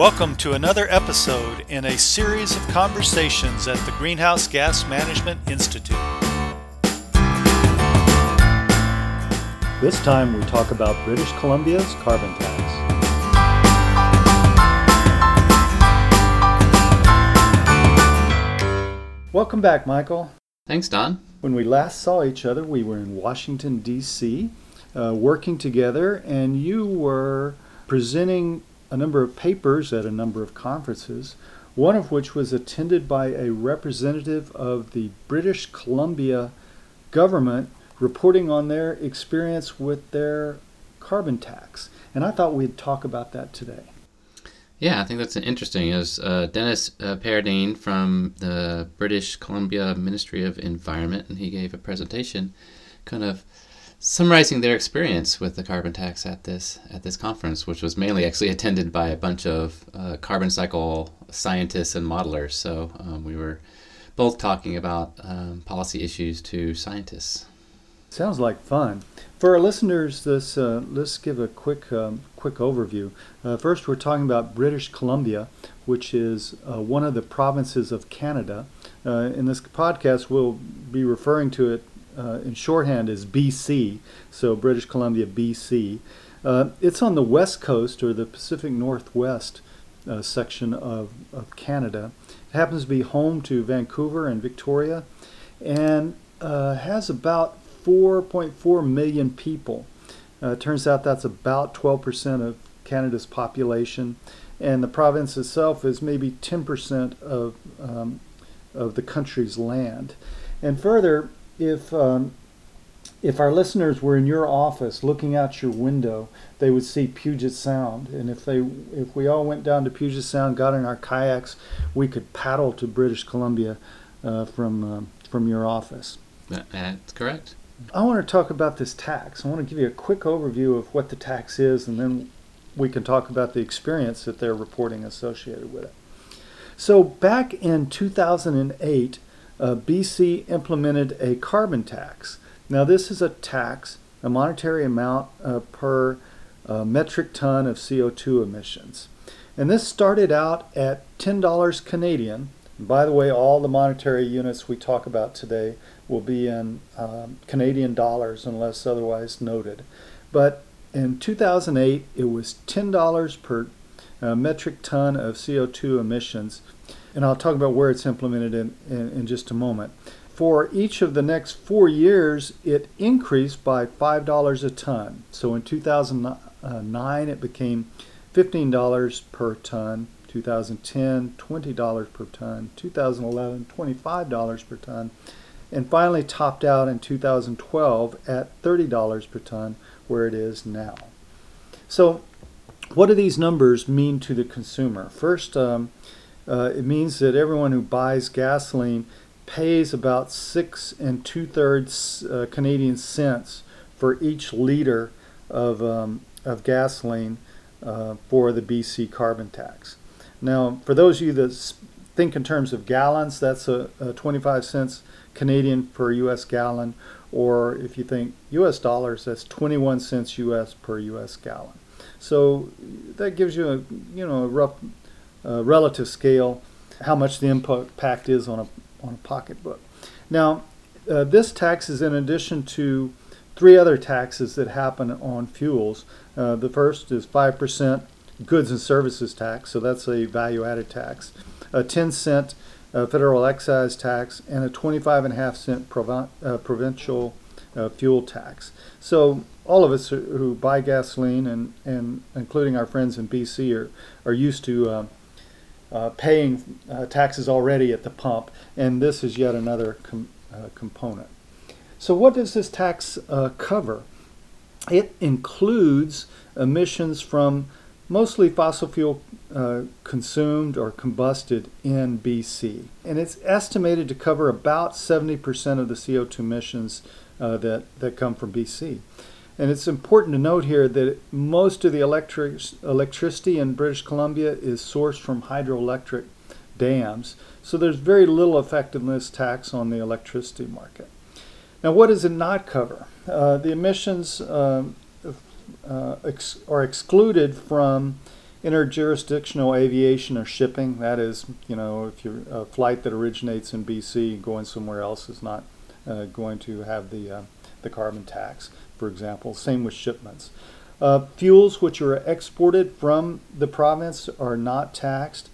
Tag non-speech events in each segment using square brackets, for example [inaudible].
Welcome to another episode in a series of conversations at the Greenhouse Gas Management Institute. This time we talk about British Columbia's carbon tax. Welcome back, Michael. Thanks, Don. When we last saw each other, we were in Washington, D.C., uh, working together, and you were presenting a number of papers at a number of conferences, one of which was attended by a representative of the British Columbia government reporting on their experience with their carbon tax. And I thought we'd talk about that today. Yeah, I think that's interesting. Was uh, Dennis uh, Paradine from the British Columbia Ministry of Environment, and he gave a presentation kind of summarizing their experience with the carbon tax at this at this conference, which was mainly actually attended by a bunch of uh, carbon cycle scientists and modelers. So um, we were both talking about um, policy issues to scientists. Sounds like fun. For our listeners, this uh, let's give a quick um, quick overview. Uh, first, we're talking about British Columbia, which is uh, one of the provinces of Canada. Uh, in this podcast, we'll be referring to it uh, in shorthand as BC, so British Columbia, BC. Uh, it's on the west coast or the Pacific Northwest section of, of Canada. It happens to be home to Vancouver and Victoria, and has about 4.4 million people. Uh, turns out that's about 12% of Canada's population, and the province itself is maybe 10% of, um, of the country's land. And further, if, um, if our listeners were in your office looking out your window, they would see Puget Sound. And if, they, if we all went down to Puget Sound, got in our kayaks, we could paddle to British Columbia uh, from, uh, from your office. That's correct. I want to talk about this tax. I want to give you a quick overview of what the tax is, and then we can talk about the experience that they're reporting associated with it. So, back in 2008, uh, BC implemented a carbon tax. Now, this is a tax, a monetary amount uh, per uh, metric ton of CO2 emissions. And this started out at $10 Canadian. By the way, all the monetary units we talk about today will be in um, Canadian dollars unless otherwise noted. But in 2008, it was $10 per uh, metric ton of CO2 emissions. And I'll talk about where it's implemented in, in, in just a moment. For each of the next four years, it increased by $5 a ton. So in 2009, it became $15 per ton. 2010, $20 per ton. 2011, $25 per ton and finally topped out in 2012 at $30 per ton, where it is now. So, what do these numbers mean to the consumer? First, um, uh, it means that everyone who buys gasoline pays about six and two thirds uh, Canadian cents for each liter of, um, of gasoline uh, for the BC carbon tax. Now, for those of you that think in terms of gallons, that's a, a 25 cents Canadian per U.S. gallon, or if you think U.S. dollars, that's 21 cents U.S. per U.S. gallon. So that gives you a you know a rough uh, relative scale how much the impact is on a on a pocketbook. Now, uh, this tax is in addition to three other taxes that happen on fuels. Uh, the first is five percent goods and services tax, so that's a value added tax. A 10 cent uh, federal excise tax, and a 25 and half cent uh, provincial uh, fuel tax. So all of us who buy gasoline, and, and including our friends in BC, are, are used to uh, uh, paying uh, taxes already at the pump, and this is yet another com- component. So what does this tax cover? It includes emissions from mostly fossil fuel uh, consumed or combusted in BC. And it's estimated to cover about 70% of the CO2 emissions uh, that, that come from BC. And it's important to note here that most of the electric, electricity in British Columbia is sourced from hydroelectric dams. So there's very little effectiveness tax on the electricity market. Now, what does it not cover? Uh, the emissions um, uh, ex- are excluded from interjurisdictional aviation or shipping. That is, you know, if you're a flight that originates in BC going somewhere else is not uh, going to have the uh, the carbon tax, for example. Same with shipments. Uh, fuels which are exported from the province are not taxed,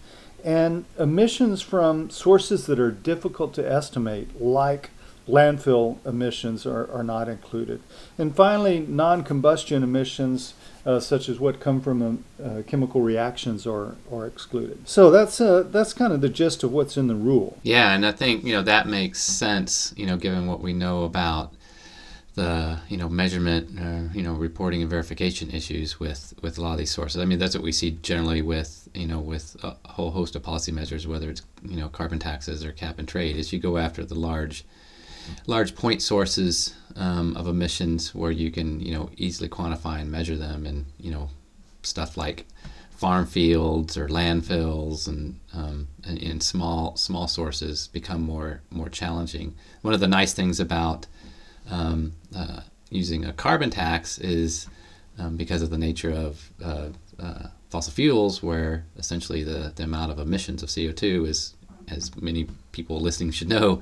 and emissions from sources that are difficult to estimate, like landfill emissions, are, are not included. And finally, non combustion emissions uh, such as what come from um, uh, chemical reactions are, are excluded. So that's uh, that's kind of the gist of what's in the rule. Yeah, and I think you know that makes sense. You know, given what we know about the you know measurement, uh, you know reporting and verification issues with with a lot of these sources. I mean, that's what we see generally with you know with a whole host of policy measures, whether it's you know carbon taxes or cap and trade. Is you go after the large large point sources um, of emissions where you can you know easily quantify and measure them, and you know stuff like farm fields or landfills and, um, and, and small small sources become more more challenging. One of the nice things about um, uh, using a carbon tax is um, because of the nature of uh, uh, fossil fuels, where essentially the, the amount of emissions of CO2 is, as many people listening should know,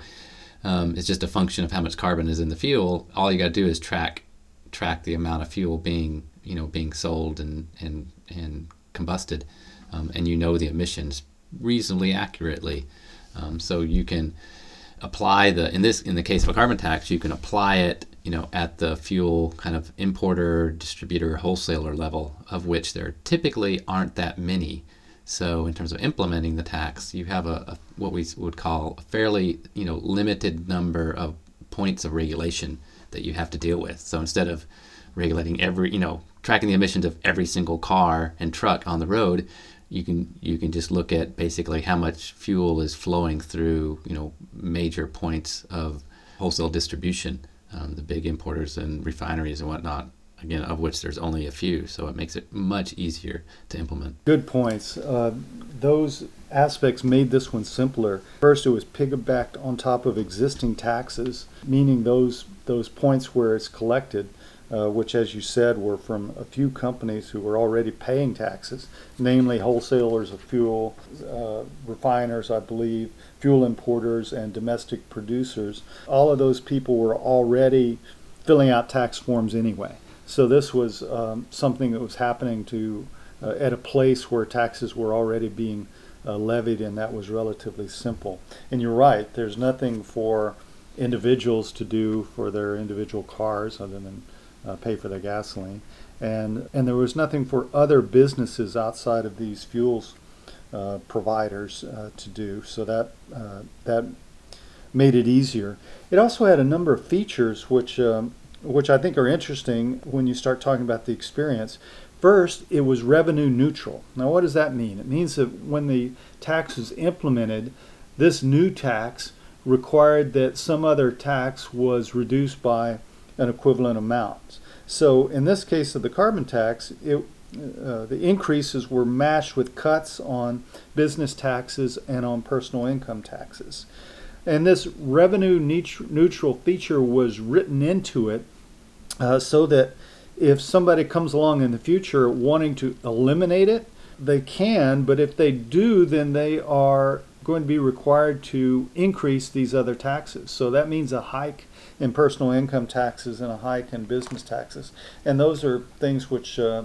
um, it's just a function of how much carbon is in the fuel. All you got to do is track track the amount of fuel being you know being sold and and and combusted, um, and you know the emissions reasonably accurately. Um, so you can apply the in this in the case of a carbon tax, you can apply it you know at the fuel kind of importer, distributor, wholesaler level, of which there typically aren't that many. So in terms of implementing the tax, you have a, a, what we would call a fairly you know limited number of points of regulation that you have to deal with. So instead of regulating every you know tracking the emissions of every single car and truck on the road, you can you can just look at basically how much fuel is flowing through you know major points of wholesale distribution, um, the big importers and refineries and whatnot again, of which there's only a few, so it makes it much easier to implement. Good points. Uh, those aspects made this one simpler. First, it was piggybacked on top of existing taxes, meaning those those points where it's collected, uh, which, as you said, were from a few companies who were already paying taxes, namely wholesalers of fuel, uh, refiners, I believe, fuel importers, and domestic producers. All of those people were already filling out tax forms anyway. So this was um, something that was happening to uh, at a place where taxes were already being uh, levied, and that was relatively simple. And you're right. There's nothing for individuals to do for their individual cars other than uh, pay for their gasoline, and and there was nothing for other businesses outside of these fuels uh, providers uh, to do. So that uh, that made it easier. It also had a number of features which um, which I think are interesting when you start talking about the experience. First, it was revenue neutral. Now, what does that mean? It means that when the tax was implemented, this new tax required that some other tax was reduced by an equivalent amount. So, in this case of the carbon tax, it, uh, the increases were matched with cuts on business taxes and on personal income taxes. And this revenue neutral feature was written into it uh, so that if somebody comes along in the future wanting to eliminate it, they can, but if they do, then they are going to be required to increase these other taxes. So that means a hike in personal income taxes and a hike in business taxes. And those are things which uh,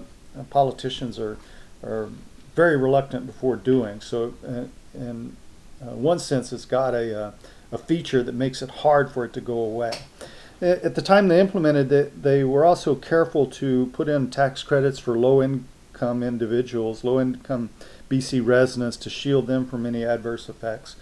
politicians are, are very reluctant before doing. So, uh, in uh, one sense, it's got a, uh, a feature that makes it hard for it to go away. At the time they implemented it, they were also careful to put in tax credits for low income individuals, low income BC residents, to shield them from any adverse effects.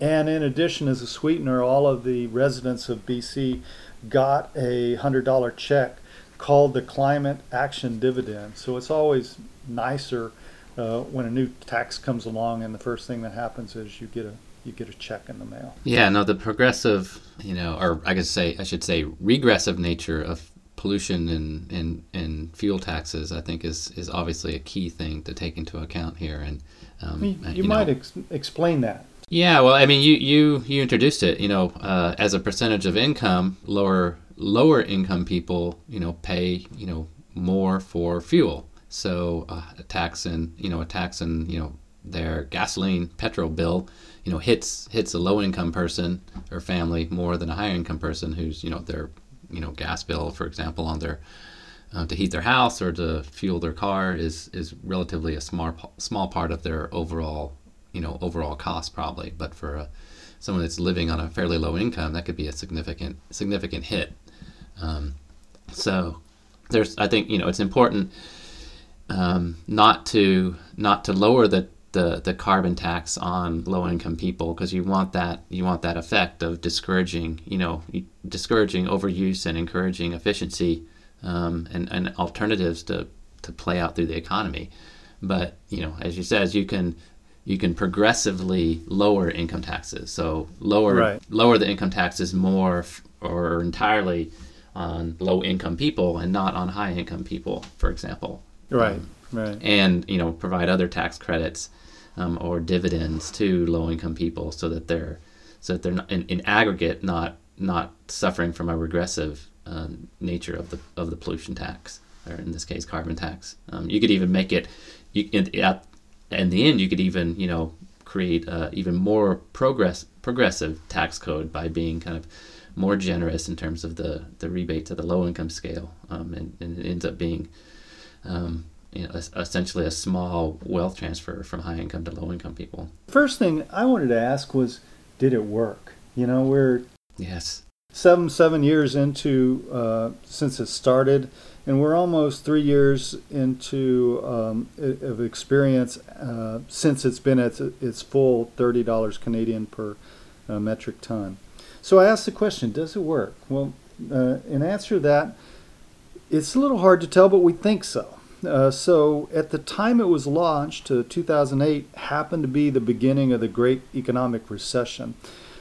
And in addition, as a sweetener, all of the residents of BC got a $100 check called the Climate Action Dividend. So it's always nicer uh, when a new tax comes along, and the first thing that happens is you get a you get a check in the mail. Yeah, no, the progressive, you know, or I guess say I should say regressive nature of pollution and, and, and fuel taxes, I think is is obviously a key thing to take into account here. And um, you, you, you, might ex- explain that. Yeah, well, I mean, you you you introduced it. You know, uh, as a percentage of income, lower lower income people, you know, pay you know more for fuel So uh, a tax in you know a tax in you know their gasoline petrol bill you know hits hits a low income person or family more than a higher income person who's you know their you know gas bill for example on their uh, to heat their house or to fuel their car is is relatively a small small part of their overall you know overall cost probably. But for a, someone that's living on a fairly low income that could be a significant significant hit. Um, so there's I think you know it's important um, not to not to lower the the, the carbon tax on low income people because you want that you want that effect of discouraging you know discouraging overuse and encouraging efficiency um, and, and alternatives to, to play out through the economy but you know as you said you can you can progressively lower income taxes so lower Right. lower the income taxes more f- or entirely on low income people and not on high income people for example Right. Right. and you know provide other tax credits um, or dividends to low income people so that they're so that they're not in, in aggregate not not suffering from a regressive um, nature of the of the pollution tax or in this case carbon tax um, you could even make it you in, at in the end you could even you know create a even more progress progressive tax code by being kind of more generous in terms of the the rebate to the low income scale um, and, and it ends up being um, you know, essentially a small wealth transfer from high income to low income people. First thing I wanted to ask was, did it work? You know, we're Yes. seven seven years into uh, since it started, and we're almost three years into um, of experience uh, since it's been at its full thirty dollars Canadian per uh, metric ton. So I asked the question: Does it work? Well, uh, in answer to that, it's a little hard to tell, but we think so. Uh, so at the time it was launched, uh, 2008 happened to be the beginning of the Great Economic Recession.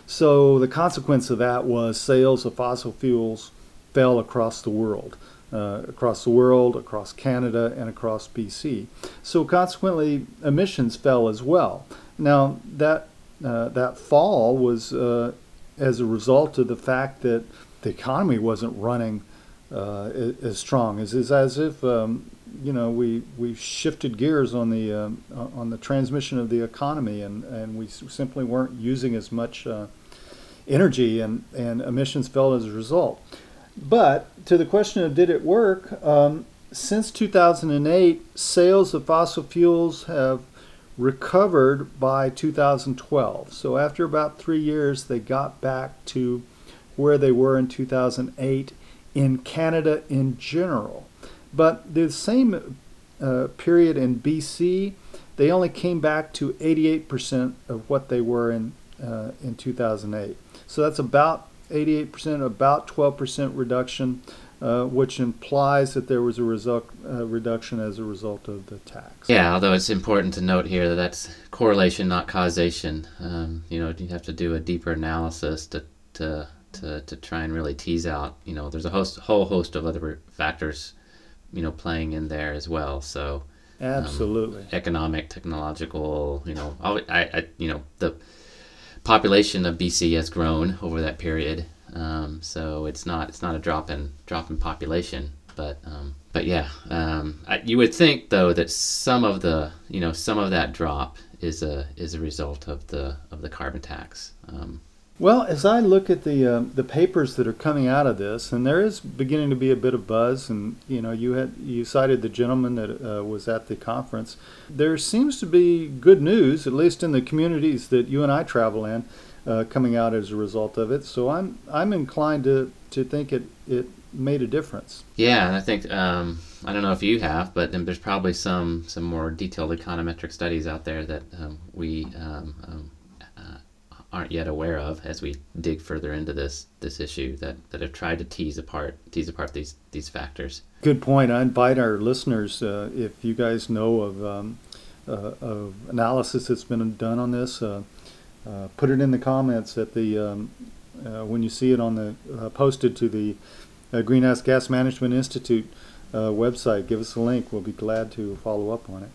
So the consequence of that was sales of fossil fuels fell across the world, uh, across the world, across Canada, and across BC. So consequently, emissions fell as well. Now that uh, that fall was uh, as a result of the fact that the economy wasn't running uh, as strong. It's, it's as if um, you know we we shifted gears on the uh, on the transmission of the economy, and and we simply weren't using as much uh, energy, and and emissions fell as a result. But to the question of did it work? Um, since 2008, sales of fossil fuels have recovered by 2012. So after about three years, they got back to where they were in 2008 in Canada in general. But the same uh, period in BC, they only came back to 88% of what they were in uh, in 2008. So that's about 88%, about 12% reduction, uh, which implies that there was a result, uh, reduction as a result of the tax. Yeah, although it's important to note here that that's correlation, not causation. Um, you know, you have to do a deeper analysis to, to, to, to try and really tease out, you know, there's a host, whole host of other factors, you know, playing in there as well. So, Absolutely. economic, technological, you know, I, I, you know, the population of BC has grown over that period. Um, so it's not it's not a drop in drop in population, but um, but yeah, um, I, you would think though that some of the you know some of that drop is a is a result of the of the carbon tax. Um, Well, as I look at the um, the papers that are coming out of this, and there is beginning to be a bit of buzz, and you know, you had you cited the gentleman that uh, was at the conference. There seems to be good news, at least in the communities that you and I travel in, uh, coming out as a result of it. So I'm I'm inclined to to think it it made a difference. Yeah, and I think um, I don't know if you have, but then there's probably some some more detailed econometric studies out there that um, we um, um, uh, aren't yet aware of as we dig further into this this issue that, that have tried to tease apart tease apart these these factors. Good point. I invite our listeners, uh, if you guys know of, um, uh, of analysis that's been done on this, uh, uh, put it in the comments at the um, uh, when you see it on the uh, posted to the Greenhouse Gas Management Institute website. Give us a link. We'll be glad to follow up on it.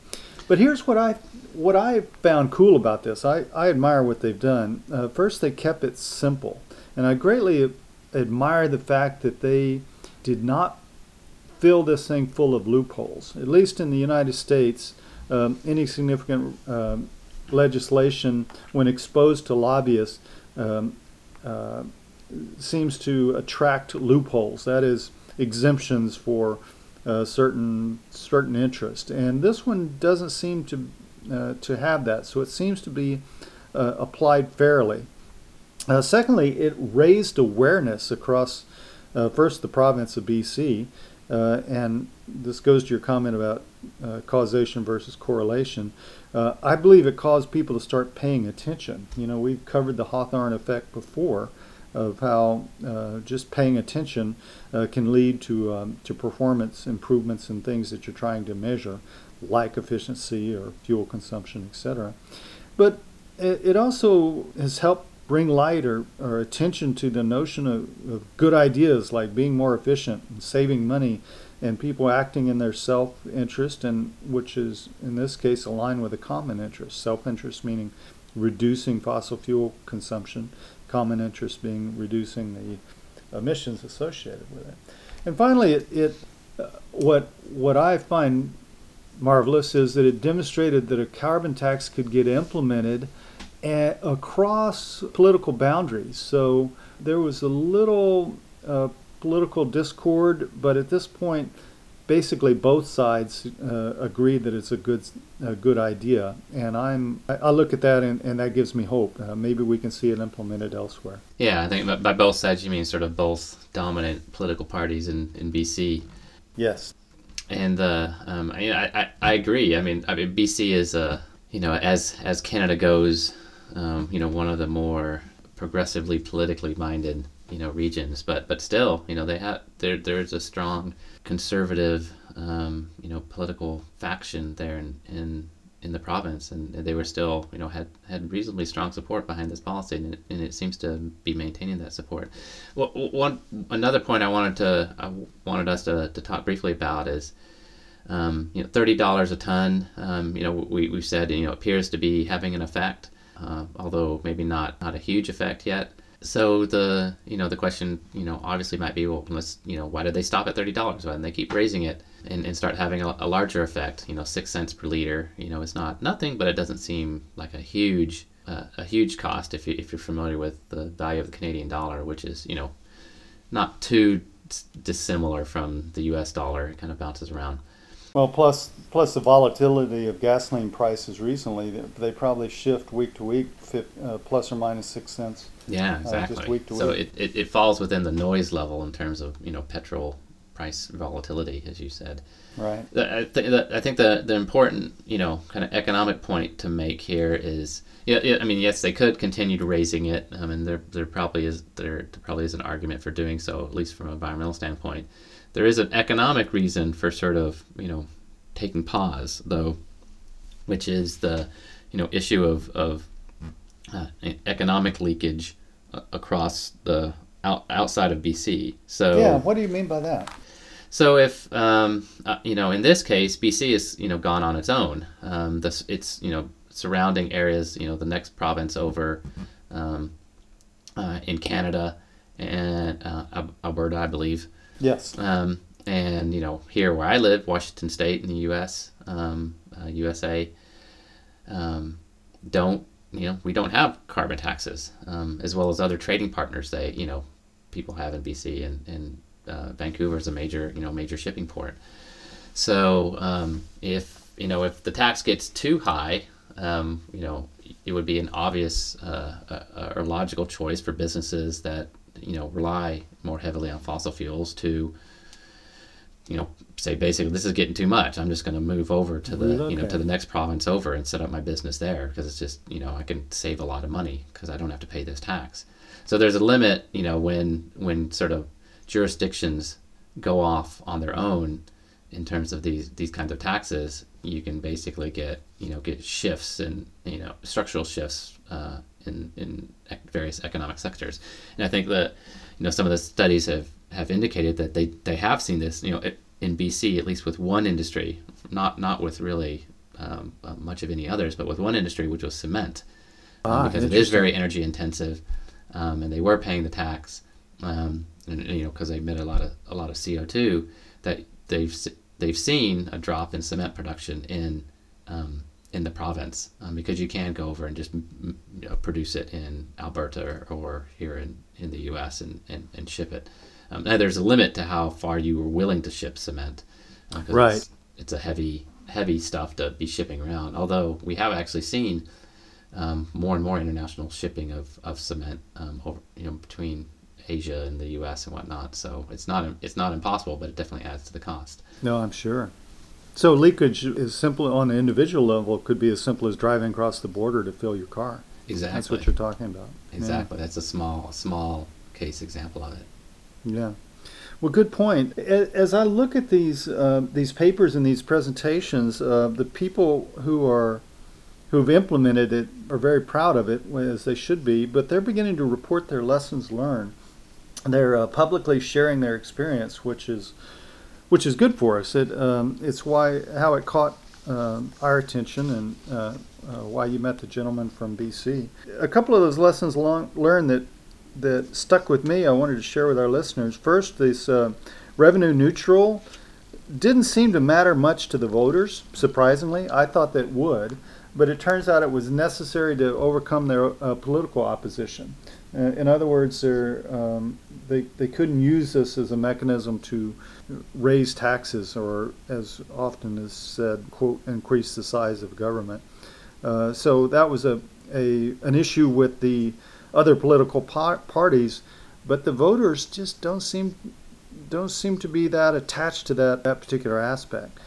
But here's what I what I found cool about this. I, I admire what they've done. Uh, first, they kept it simple, and I greatly admire the fact that they did not fill this thing full of loopholes. At least in the United States, um, any significant um, legislation, when exposed to lobbyists, um, uh, seems to attract loopholes. That is, exemptions for uh, certain certain interest, and this one doesn't seem to uh, to have that. So it seems to be uh, applied fairly. Uh, secondly, it raised awareness across uh, first the province of BC, uh, and this goes to your comment about causation versus correlation. I believe it caused people to start paying attention. You know, we've covered the Hawthorne effect before of how uh, just paying attention uh, can lead to um, to performance improvements in things that you're trying to measure, like efficiency or fuel consumption, etc. But it, it, also has helped bring light or, or attention to the notion of, of good ideas like being more efficient and saving money and people acting in their self-interest and which is in this case aligned with a common interest self-interest meaning reducing fossil fuel consumption common interest being reducing the emissions associated with it. And finally, it, it uh, what what I find marvelous is that it demonstrated that a carbon tax could get implemented at, across political boundaries. So there was a little uh, political discord, but at this point, basically both sides uh, agree that it's a good a good idea, and I'm I, I look at that and, and that gives me hope. Uh, maybe we can see it implemented elsewhere. Yeah, I think by both sides you mean sort of both dominant political parties in, in BC. Yes, and uh, um, I, I I agree. I mean, I mean BC is a uh, you know as as Canada goes, um, you know one of the more progressively politically minded you know regions, but but still you know they have there there's a strong conservative, um, you know, political faction there in, in in the province, and they were still, you know, had had reasonably strong support behind this policy, and it, and it seems to be maintaining that support. Well, one another point I wanted to I wanted us to, to talk briefly about is, um, you know, thirty dollars a ton. Um, you know, we we said you know appears to be having an effect, uh, although maybe not not a huge effect yet so the you know the question you know obviously might be well let's you know why did they stop at thirty dollars? Why didn't they keep raising it? And, and start having a, a, larger effect you know six cents per liter you know it's not nothing but it doesn't seem like a huge uh, a huge cost if, you, if you're familiar with the value of the Canadian dollar which is you know not too dissimilar from the U.S. dollar. It kind of bounces around well, plus plus the volatility of gasoline prices recently, they probably shift week to week, uh, plus or minus six cents. Yeah, exactly. Uh, just week to so week. It, it, it falls within the noise level in terms of you know petrol price volatility, as you said. Right. I, th- I think the the important you know kind of economic point to make here is yeah, yeah I mean yes they could continue to raising it I mean there there probably is there, there probably is an argument for doing so at least from an environmental standpoint there is an economic reason for sort of you know taking pause though, which is the you know issue of of uh, economic leakage uh, across the out, outside of BC. So yeah, what do you mean by that? So if um, uh, you know, in this case, BC is you know gone on its own. Um, this it's you know surrounding areas. You know, the next province over um, uh, in Canada and uh, Alberta, I believe. Yes. Um, and you know, here where I live, Washington State in the U.S., um, uh, USA, um, don't you know we don't have carbon taxes um, as well as other trading partners they you know people have in BC and, and uh, Vancouver is a major you know major shipping port. So um, if you know if the tax gets too high, um, you know it would be an obvious uh, or logical choice for businesses that you know rely more heavily on fossil fuels to you know say basically this is getting too much. I'm just going to move over to the you know to the next province over and set up my business there because it's just you know i can save a lot of money because i don't have to pay this tax. So there's a limit you know when when sort of jurisdictions go off on their own in terms of these these kinds of taxes you can basically get you know get shifts and you know structural shifts uh, in in various economic sectors and i think that you know some of the studies have have indicated that they, they have seen this, you know, in BC at least with one industry, not not with really um, uh, much of any others, but with one industry which was cement, um, ah, because it is very energy intensive, um, and they were paying the tax, um, and, you know, because they emit a lot of a lot of CO two. That they've they've seen a drop in cement production in um, in the province um, because you can go over and just you know, produce it in Alberta or, or, here in, in the U.S. and, and, and ship it. Um, now there's a limit to how far you are willing to ship cement. Uh, right. It's, it's, a heavy heavy stuff to be shipping around. Although we have actually seen um, more and more international shipping of, of cement um, over, you know between Asia and the U.S. and whatnot. So it's not it's not impossible, but it definitely adds to the cost. No, I'm sure. So leakage is simple on an individual level. Could be as simple as driving across the border to fill your car. Exactly. That's what you're talking about. Exactly. Yeah. That's a small small case example of it. Yeah. Well, good point. As I look at these uh, these papers and these presentations, uh, the people who are who've implemented it are very proud of it, as they should be. But they're beginning to report their lessons learned. They're uh, publicly sharing their experience, which is which is good for us. It um, it's why how it caught uh, our attention and uh, uh, why you met the gentleman from BC. A couple of those lessons long, learned that that stuck with me. I wanted to share with our listeners. First, this uh, revenue neutral didn't seem to matter much to the voters. Surprisingly, I thought that would, but it turns out it was necessary to overcome their uh, political opposition. Uh, in other words, um, they, they couldn't use this as a mechanism to raise taxes or, as often is said, quote, increase the size of government. Uh, so that was a, a an issue with the other political par- parties, but the voters just don't seem don't seem to be that attached to that, that particular aspect.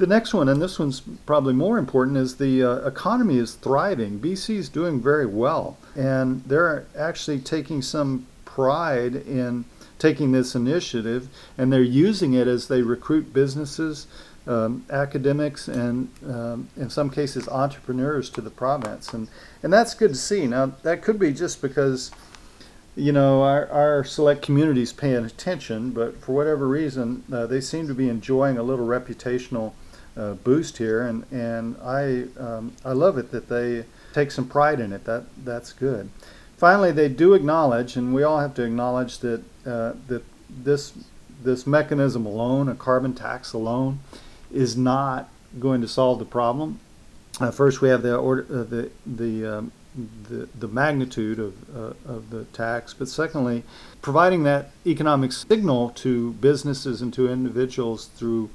The next one, and this one's probably more important, is the uh, economy is thriving. BC is doing very well, and they're actually taking some pride in taking this initiative, and they're using it as they recruit businesses, um, academics, and um, in some cases entrepreneurs to the province, and and that's good to see. Now that could be just because you know, our, our select communities paying attention, but for whatever reason, uh, they seem to be enjoying a little reputational uh, boost here, and and I um, I love it that they take some pride in it. That that's good. Finally, they do acknowledge, and we all have to acknowledge that uh, that this this mechanism alone, a carbon tax alone, is not going to solve the problem. Uh, first, we have the order, uh, the the, um, the the magnitude of uh, of the tax, but secondly, providing that economic signal to businesses and to individuals through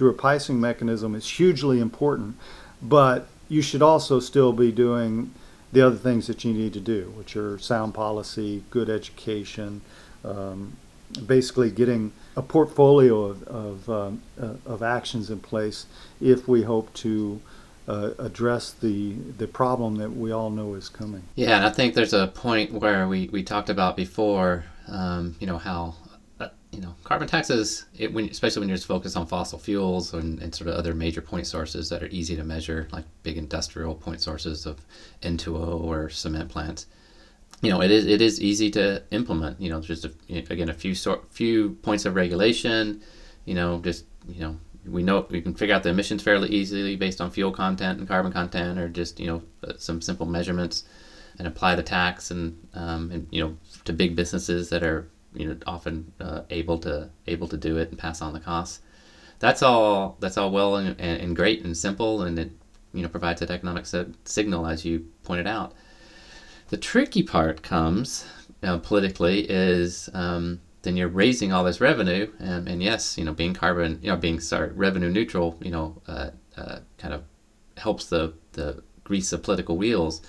through a pricing mechanism is hugely important, but you should also still be doing the other things that you need to do, which are sound policy, good education, um, basically getting a portfolio of, of, um, uh, of, actions in place if we hope to uh, address the, the problem that we all know is coming. Yeah, and I think there's a point where we, we talked about before, um, you know, how you know, carbon taxes, it, when, especially when you're just focused on fossil fuels and, and, sort of other major point sources that are easy to measure, like big industrial point sources of N2O or cement plants, you know, it is it is easy to implement. You know, just a, again a few sort few points of regulation. You know, just you know, we know we can figure out the emissions fairly easily based on fuel content and carbon content, or just you know uh, some simple measurements, and apply the tax and um, and you know to big businesses that are you know often uh, able to able to do it and pass on the costs. That's all. That's all well and, and great and simple, and it you know provides that economic signal as you pointed out. The tricky part comes uh, politically is um, then you're raising all this revenue, and, and, yes, you know being carbon, you know being sorry revenue neutral, you know uh, uh, kind of helps the the grease the political wheels,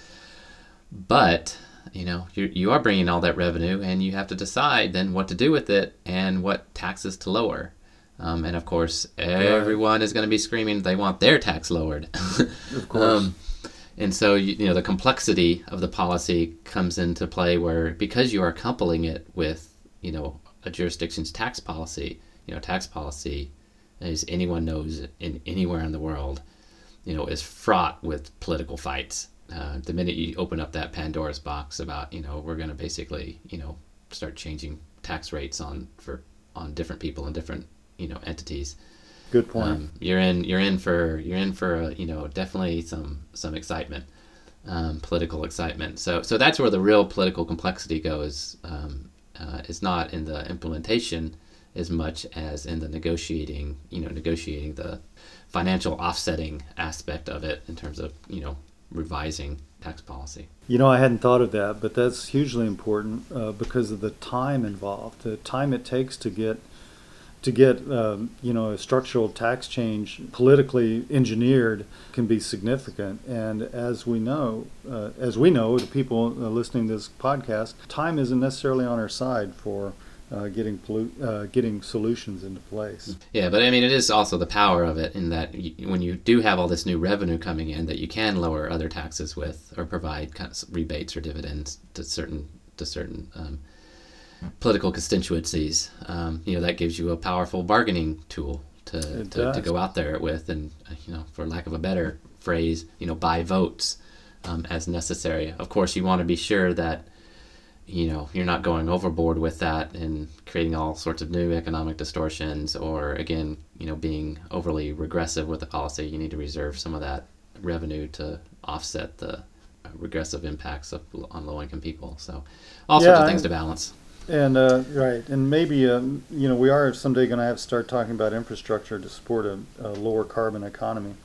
but you know you, you are bringing all that revenue and you have to decide then what to do with it and what taxes to lower. Um, and of course everyone is going to be screaming they want their tax lowered. [laughs] Of course. Um, and so you, you know the complexity of the policy comes into play where because you are coupling it with you know a jurisdiction's tax policy you know tax policy as anyone knows in anywhere in the world you know is fraught with political fights uh, the minute you open up that Pandora's box about you know we're going to basically you know start changing tax rates on for on different people and different you know entities. Good point. Um, you're in you're in for you're in for a, you know definitely some some excitement, um, political excitement. So so that's where the real political complexity goes. Um, uh, is not in the implementation as much as in the negotiating, you know, negotiating the financial offsetting aspect of it in terms of, you know, revising tax policy. You know, I hadn't thought of that, but that's hugely important uh, because of the time involved, the time it takes to get to get um, you know a structural tax change politically engineered can be significant. And as we know, uh, as we know, the people uh, listening to this podcast, time isn't necessarily on our side for uh, getting pollu- uh, getting solutions into place. Yeah, but I mean, it is also the power of it in that you, when you do have all this new revenue coming in, that you can lower other taxes with or provide kind of rebates or dividends to certain to certain um, political constituencies. Um, you know, that gives you a powerful bargaining tool to, to, to, go out there with, and uh, you know, for lack of a better phrase, you know, buy votes um, as necessary. Of course, you want to be sure that you know you're not going overboard with that and creating all sorts of new economic distortions or again you know being overly regressive with the policy you need to reserve some of that revenue to offset the uh, regressive impacts of, on low income people. So all yeah, sorts of things to balance. And uh, right and maybe um, you know we are someday going to have to start talking about infrastructure to support a, a lower carbon economy.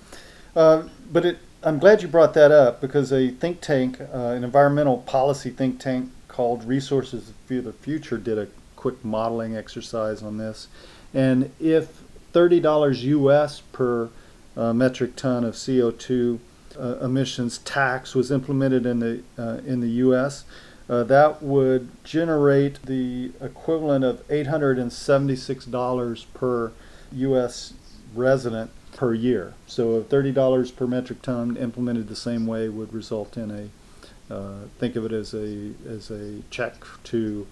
Uh, but it, I'm glad you brought that up because a think tank, uh, an environmental policy think tank called Resources for the Future did a quick modeling exercise on this. And if $30 US per uh, metric ton of CO2 uh, emissions tax was implemented in the, uh, in the US, uh, that would generate the equivalent of $876 per US resident per year. So $30 per metric ton implemented the same way would result in a think of it as a as a check to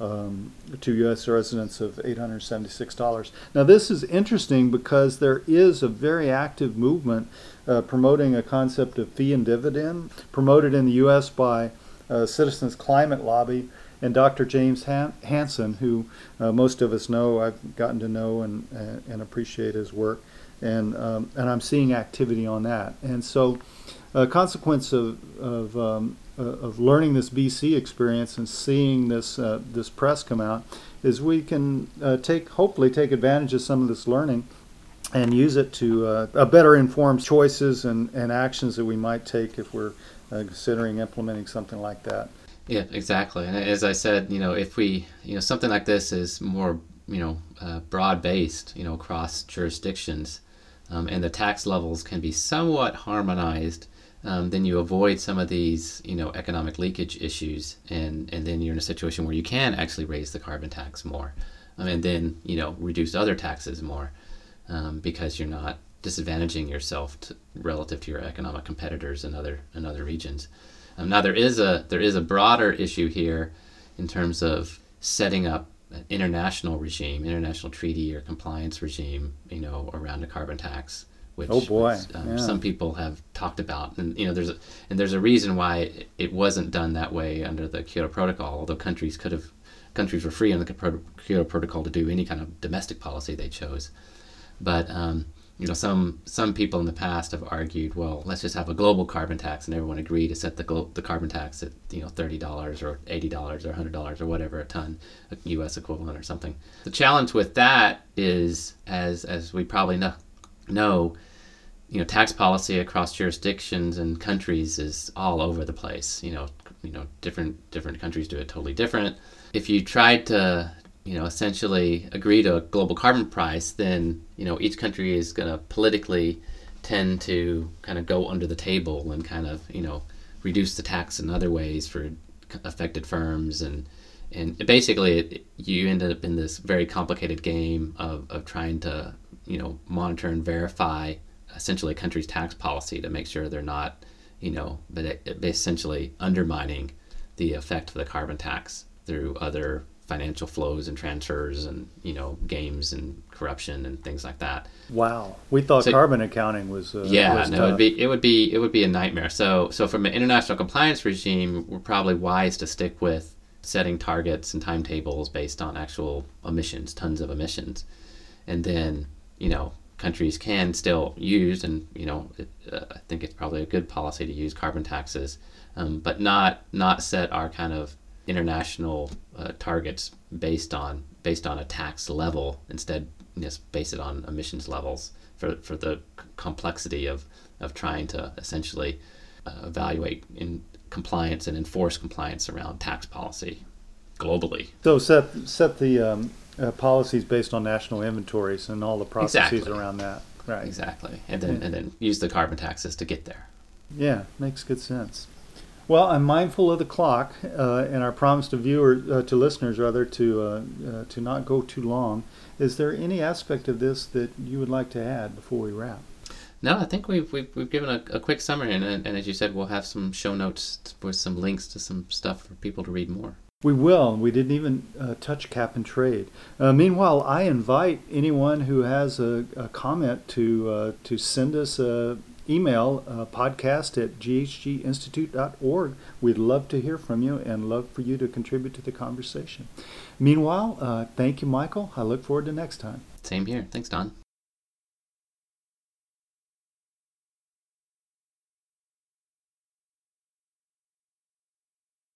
um, to U.S. residents of $876. Now, this is interesting because there is a very active movement uh, promoting a concept of fee and dividend, promoted in the U.S. by uh, Citizens Climate Lobby and Dr. James Han- Hansen, who uh, most of us know, I've gotten to know and, and appreciate his work, and um, and I'm seeing activity on that, and so a consequence of of, um, uh, of learning this BC experience and seeing this uh, this press come out is we can uh, take hopefully take advantage of some of this learning and use it to uh, better inform choices and, and actions that we might take if we're uh, considering implementing something like that. Yeah, exactly. And as I said, you know, if we, you know, something like this is more, you know, uh, broad based, you know, across jurisdictions, um, and the tax levels can be somewhat harmonized um, then you avoid some of these, you know, economic leakage issues, and and then you're in a situation where you can actually raise the carbon tax more, um, and then you know reduce other taxes more, um, because you're not disadvantaging yourself to, relative to your economic competitors in other in other regions. Um, now there is a there is a broader issue here, in terms of setting up an international regime, international treaty or compliance regime, you know, around a carbon tax which oh boy, um, yeah. some people have talked about, and you know, there's a, and there's a reason why it wasn't done that way under the Kyoto Protocol. Although countries could have, countries were free under the Kyoto Protocol to do any kind of domestic policy they chose, but um, you know, some some people in the past have argued, well, let's just have a global carbon tax, and everyone agree to set the glo- the carbon tax at you know thirty dollars or eighty dollars or hundred dollars or whatever a ton, a U.S. equivalent or something. The challenge with that is, as as we probably know know, you know, tax policy across jurisdictions and countries is all over the place. You know, you know, different different countries do it totally different. If you tried to, you know, essentially agree to a global carbon price, then you know each country is going to politically tend to kind of go under the table and kind of you know reduce the tax in other ways for affected firms and and basically it, you end up in this very complicated game of, of trying to you know monitor and verify essentially a country's tax policy to make sure they're not you know but essentially undermining the effect of the carbon tax through other financial flows and transfers and you know games and corruption and things like that. Wow, we thought so, carbon accounting was uh, yeah was no it'd be it would be it would be a nightmare. So so from an international compliance regime, we're probably wise to stick with setting targets and timetables based on actual emissions, tons of emissions, and then you know countries can still use, and you know, it, uh, I think it's probably a good policy to use carbon taxes, um, but not not set our kind of international uh, targets based on based on a tax level instead just base it on emissions levels for, for the c- complexity of, of trying to essentially uh, evaluate in compliance and enforce compliance around tax policy globally. So set set the um, uh, policies based on national inventories and all the processes Exactly. around that. Right. Exactly, and then and then use the carbon taxes to get there. Yeah, makes good sense. Well, I'm mindful of the clock uh, and our promise to viewers, uh, to listeners rather, to uh, uh, to not go too long. Is there any aspect of this that you would like to add before we wrap? No, I think we've we've, we've given a, a quick summary, and, and as you said, we'll have some show notes with some links to some stuff for people to read more. We will. We didn't even uh, touch cap and trade. Uh, meanwhile, I invite anyone who has a, a comment to uh, to send us a email uh, podcast at ghginstitute.org. We'd love to hear from you and love for you to contribute to the conversation. Meanwhile, uh, thank you, Michael. I look forward to next time. Same here. Thanks, Don.